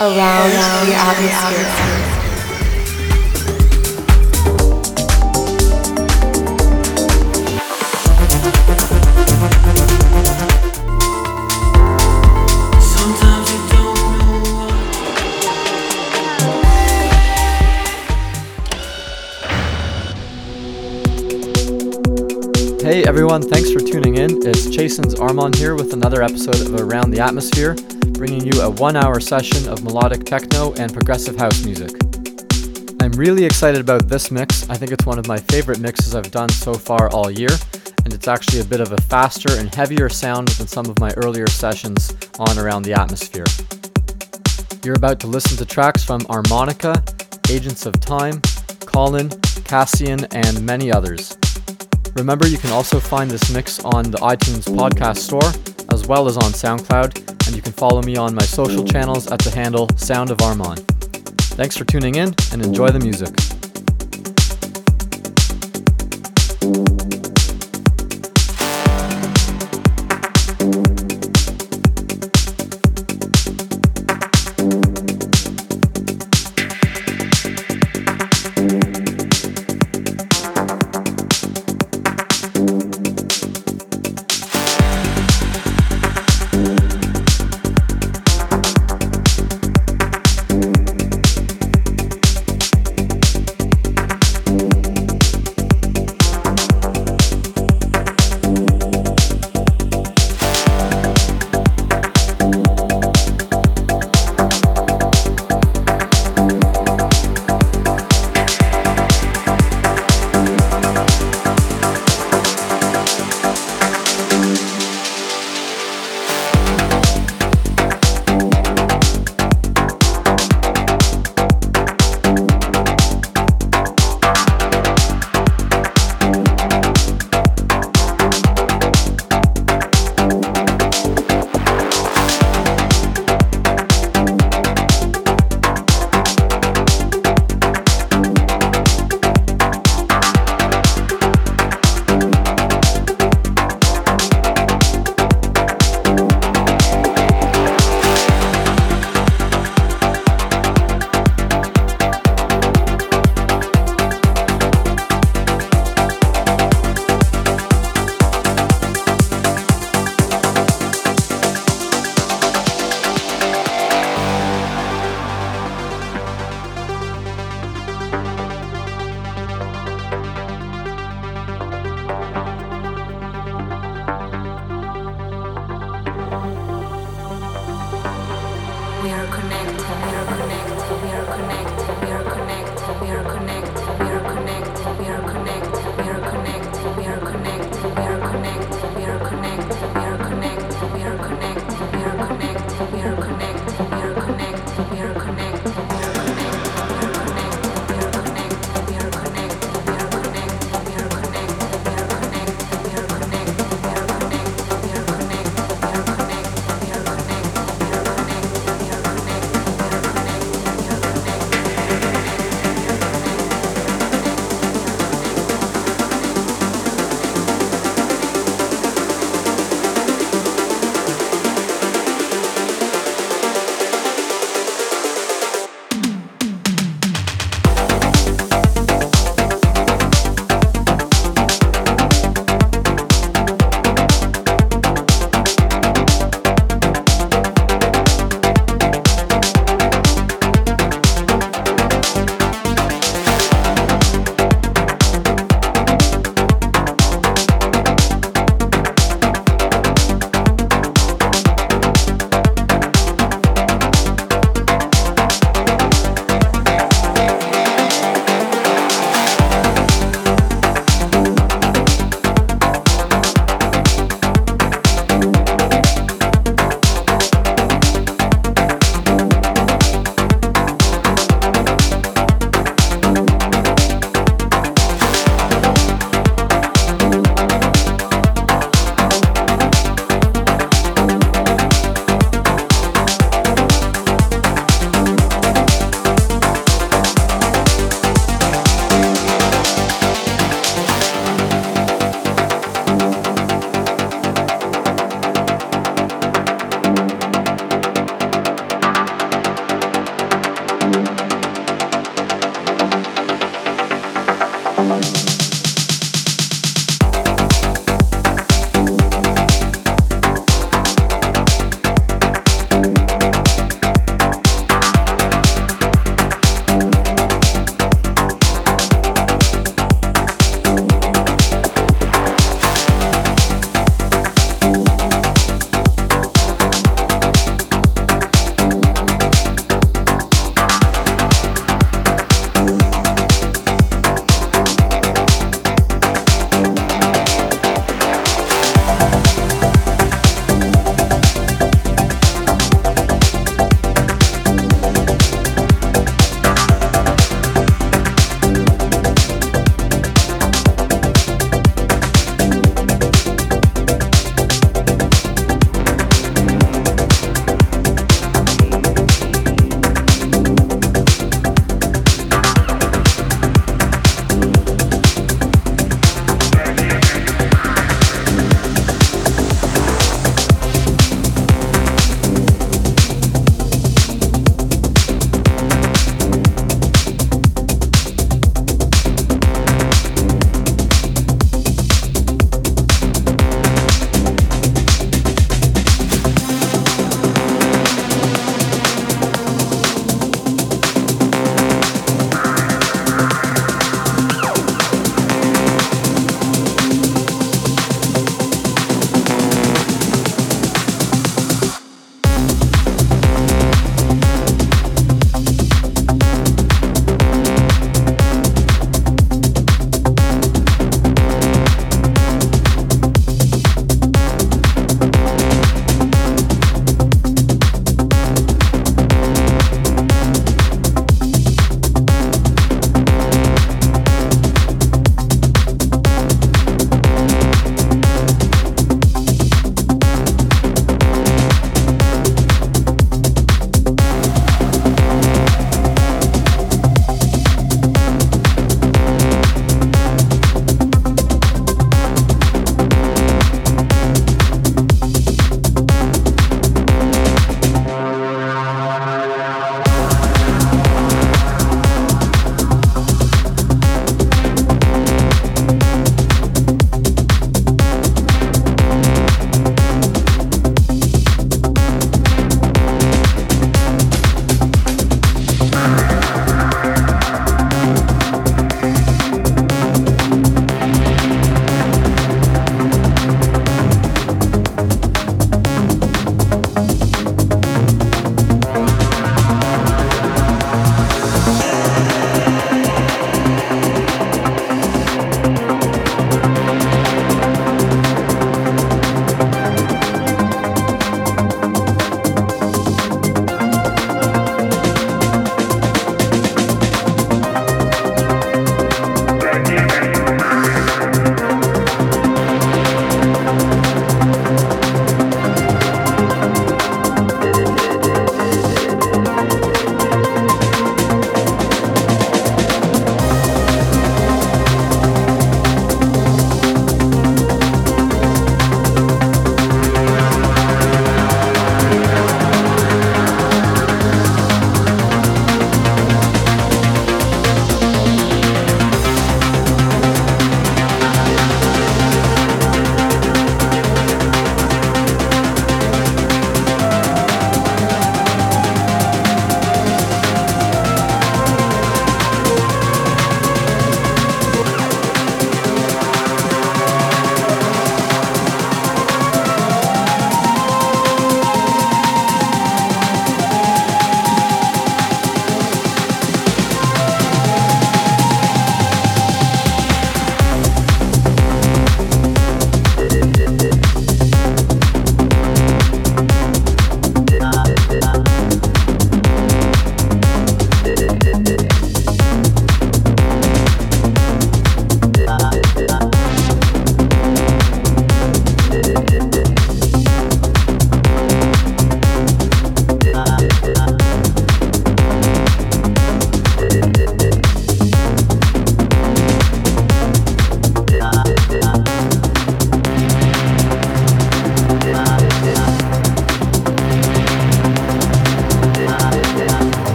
around, around the atmosphere. Hey everyone, thanks for tuning in. It's Chasen's Armand here with another episode of Around the Atmosphere, bringing you a one hour session of melodic techno and progressive house music. I'm really excited about this mix. I think it's one of my favorite mixes I've done so far all year, and it's actually a bit of a faster and heavier sound than some of my earlier sessions on Around the Atmosphere. You're about to listen to tracks from Armonica, Agents of Time, Colyn, Cassian, and many others. Remember, you can also find this mix on the iTunes Podcast Store, as well as on SoundCloud, and you can follow me on my social channels at the handle Sound of Armand. Thanks for tuning in, and enjoy the music.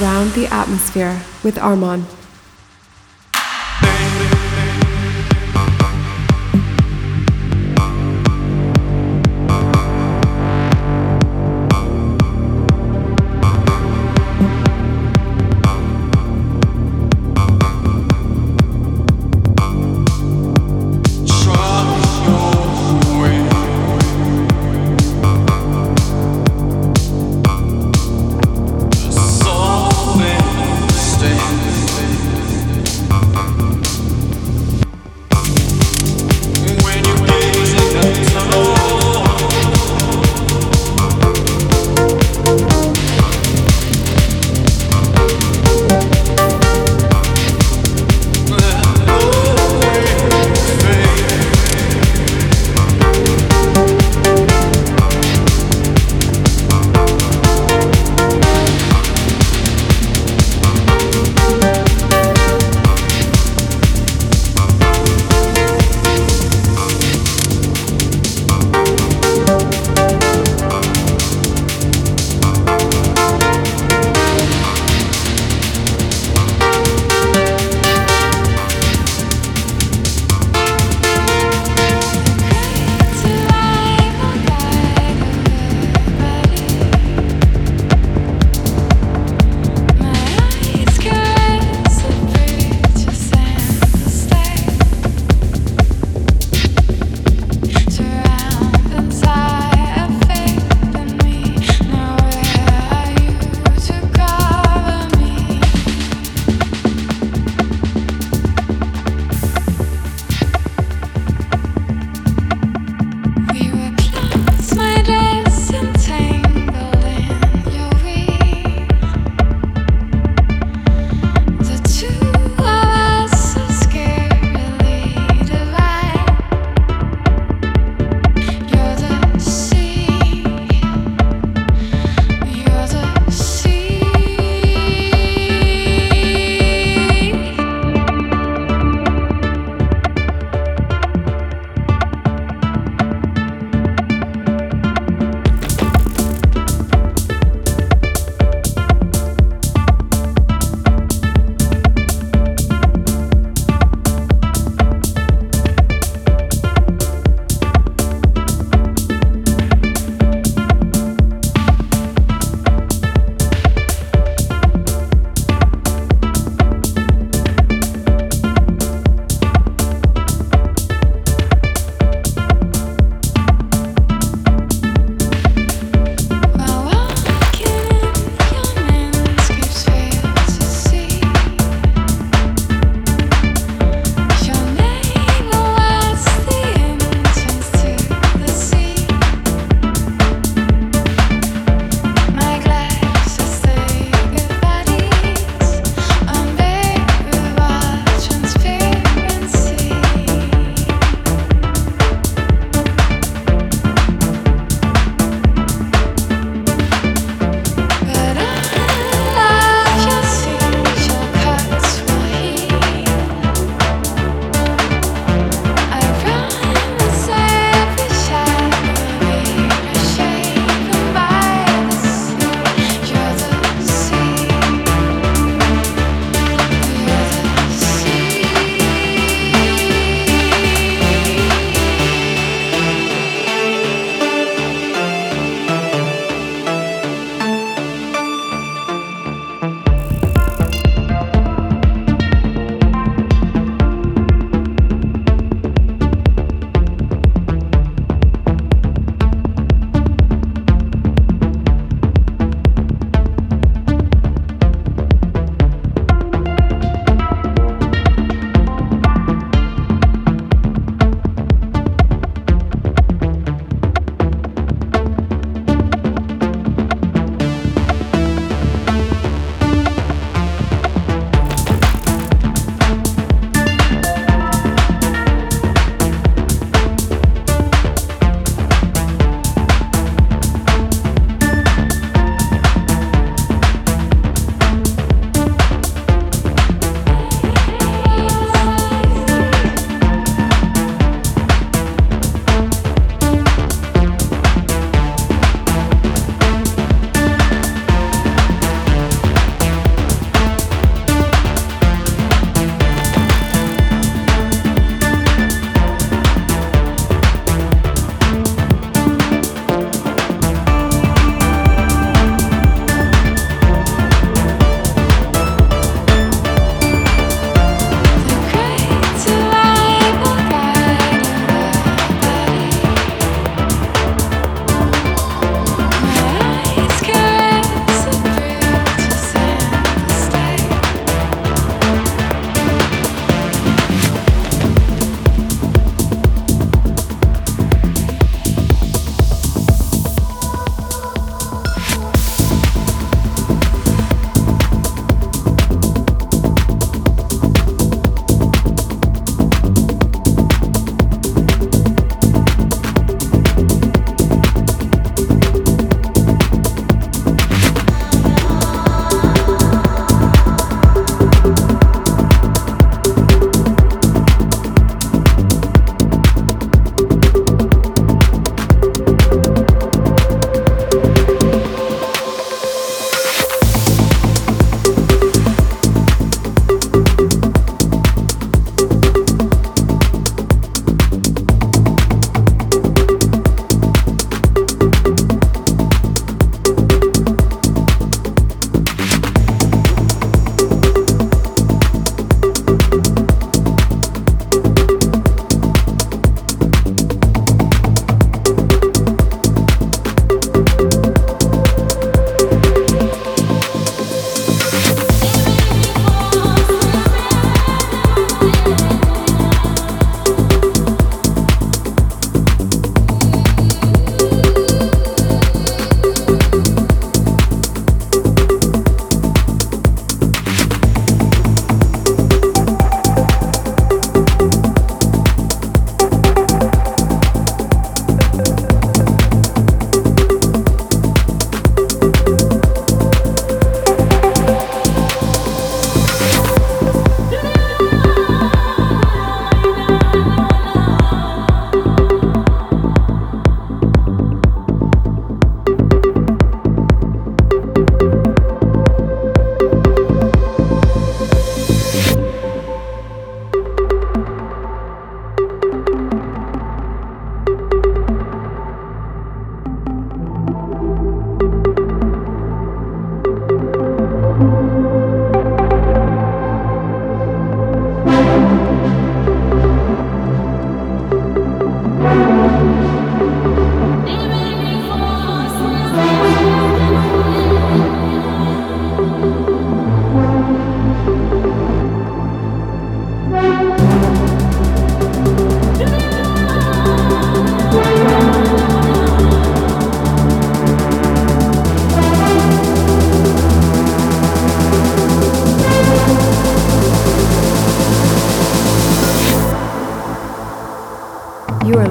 Around the Atmosphere with Armand.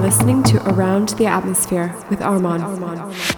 Listening to Around the Atmosphere with Armand.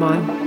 With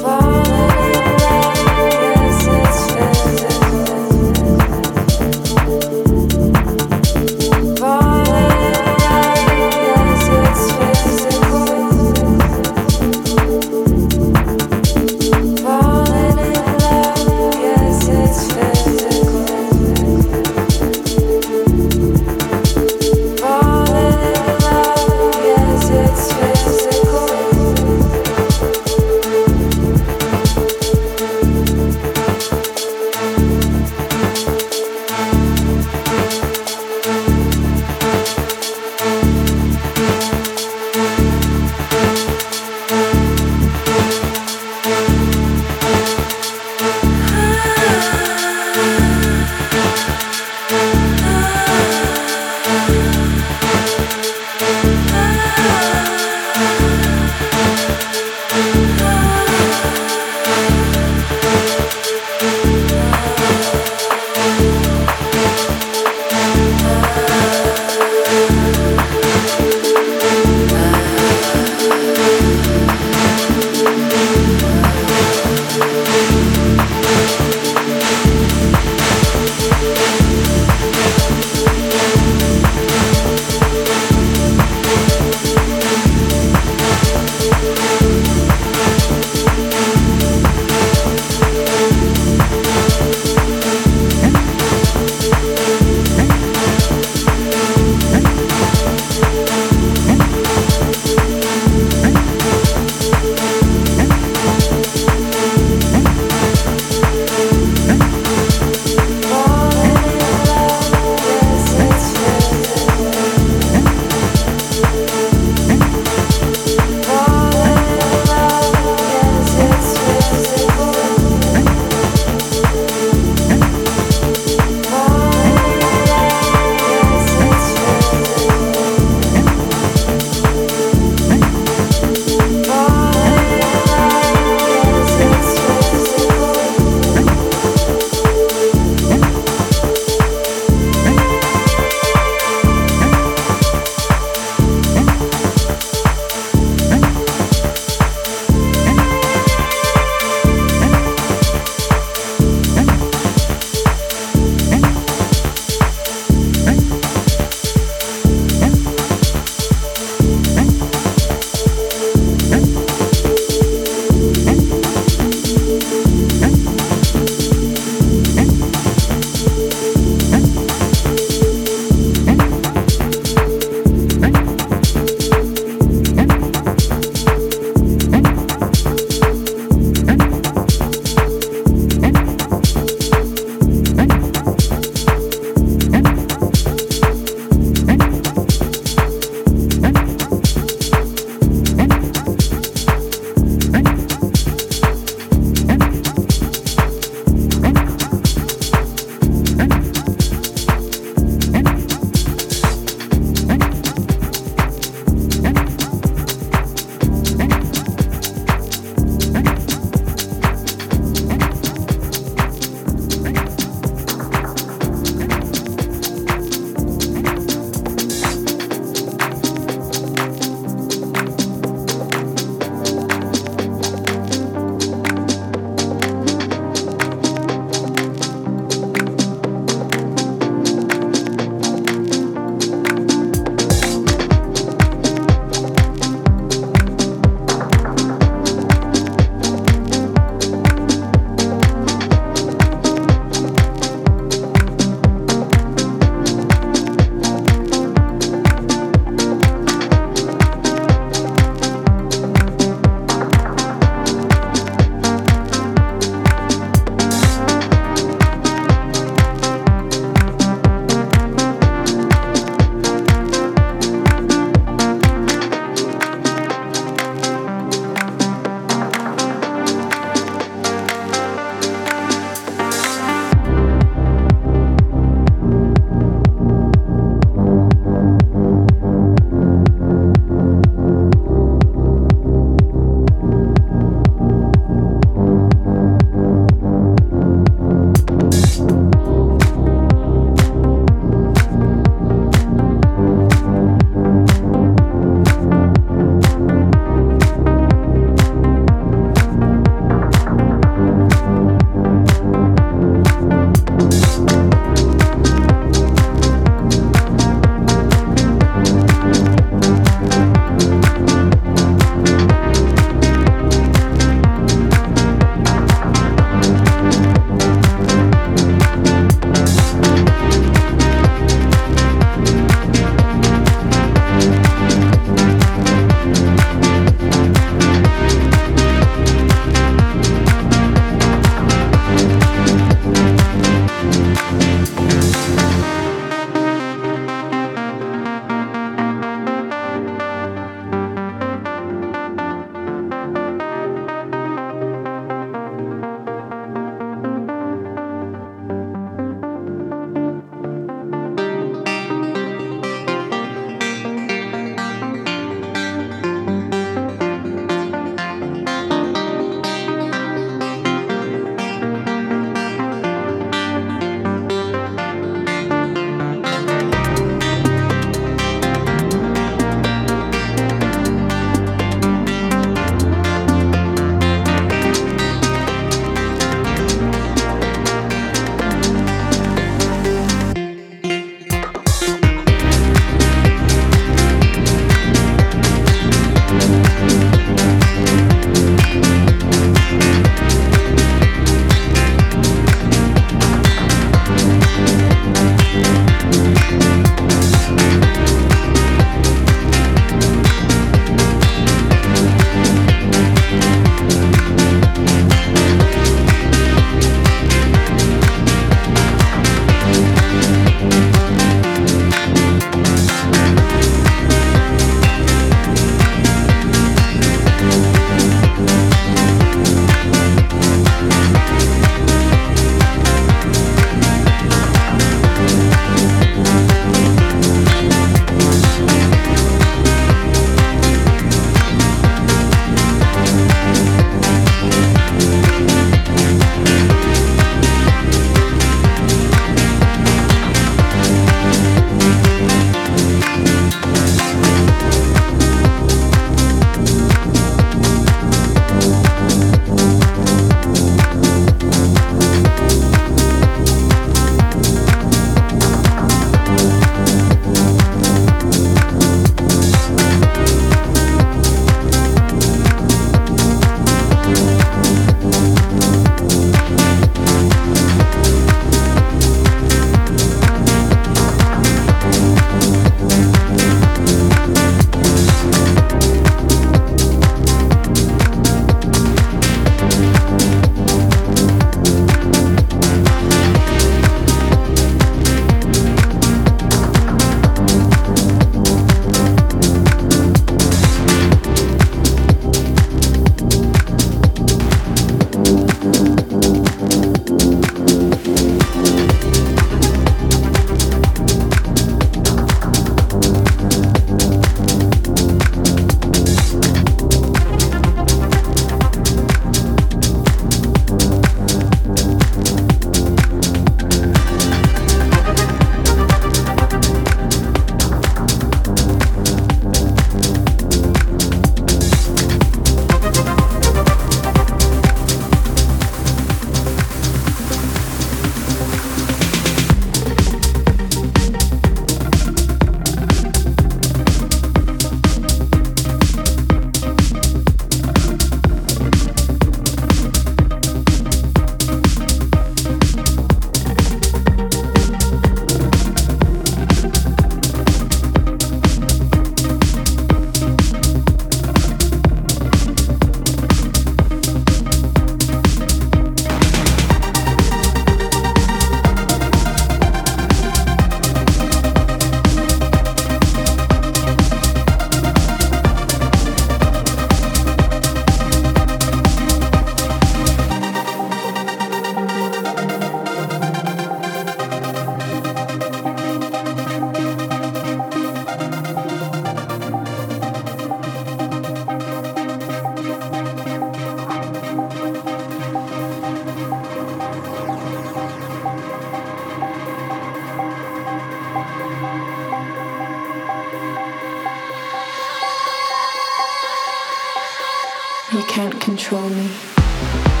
You can't control me.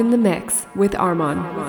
In the mix with Armon.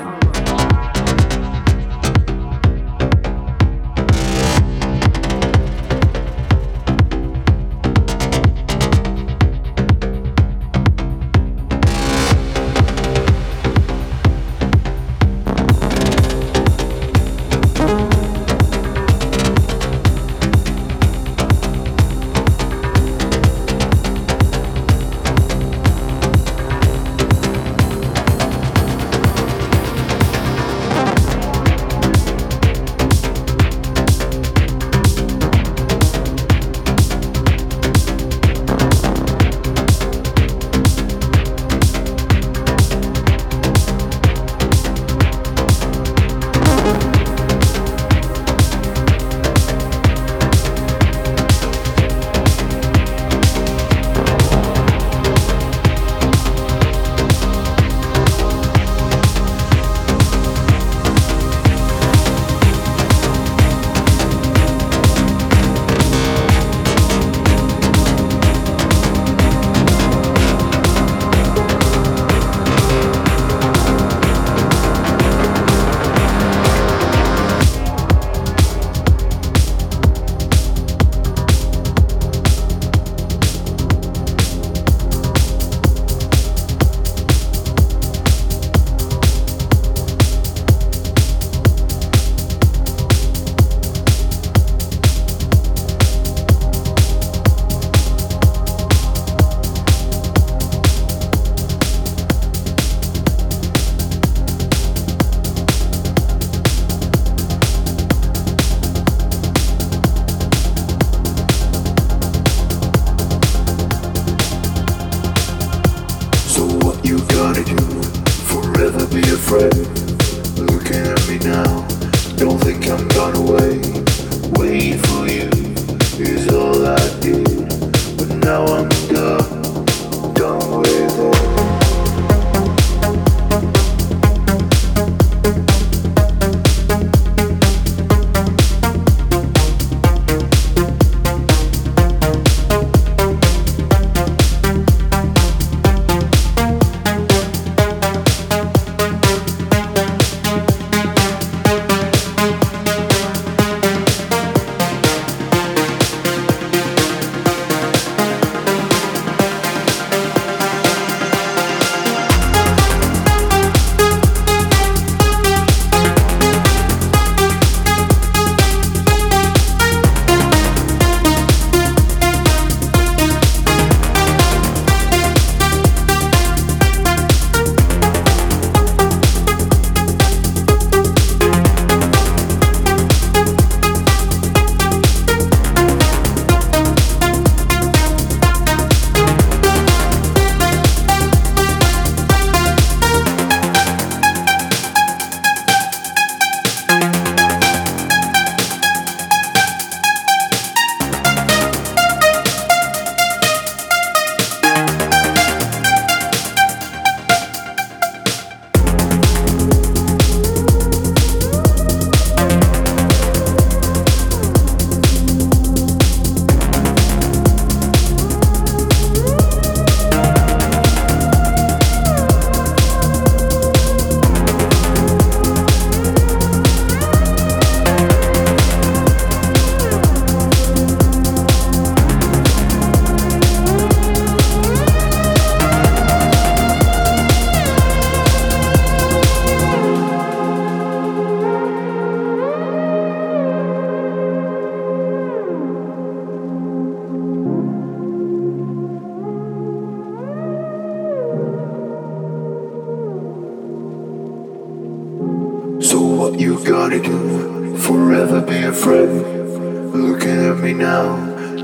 So what you gotta do? Forever be a friend. Looking at me now,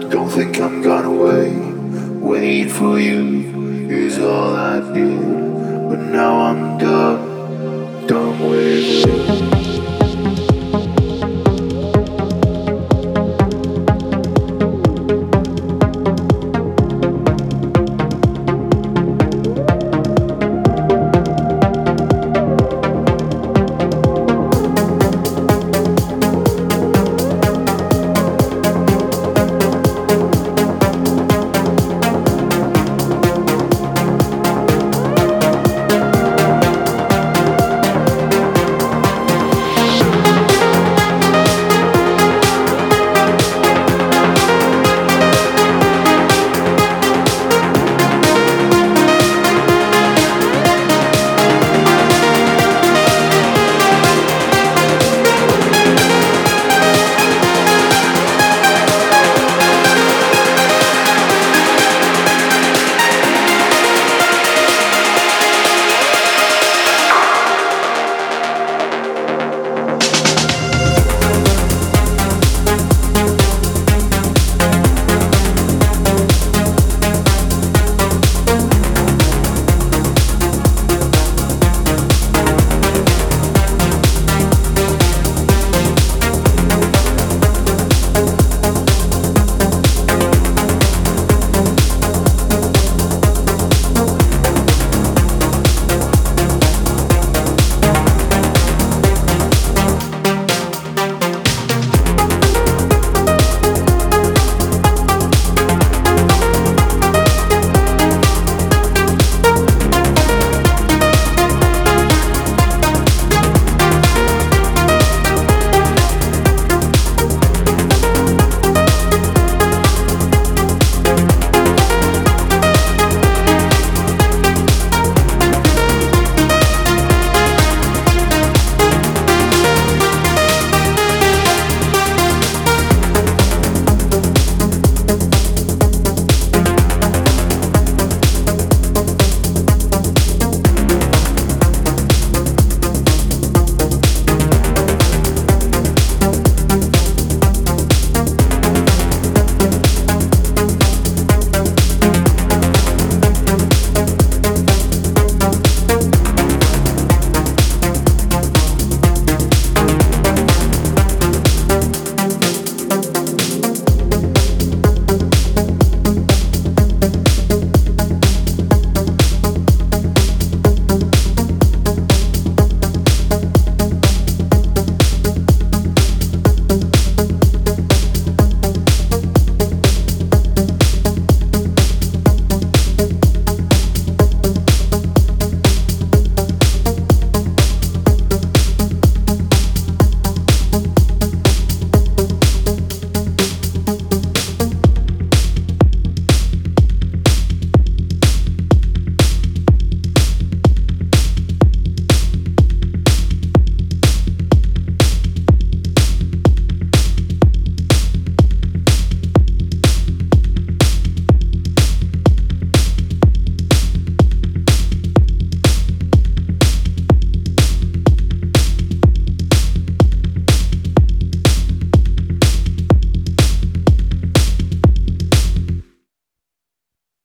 don't think I'm gone away. Wait for you is all I do. but now I'm done, Don't wait.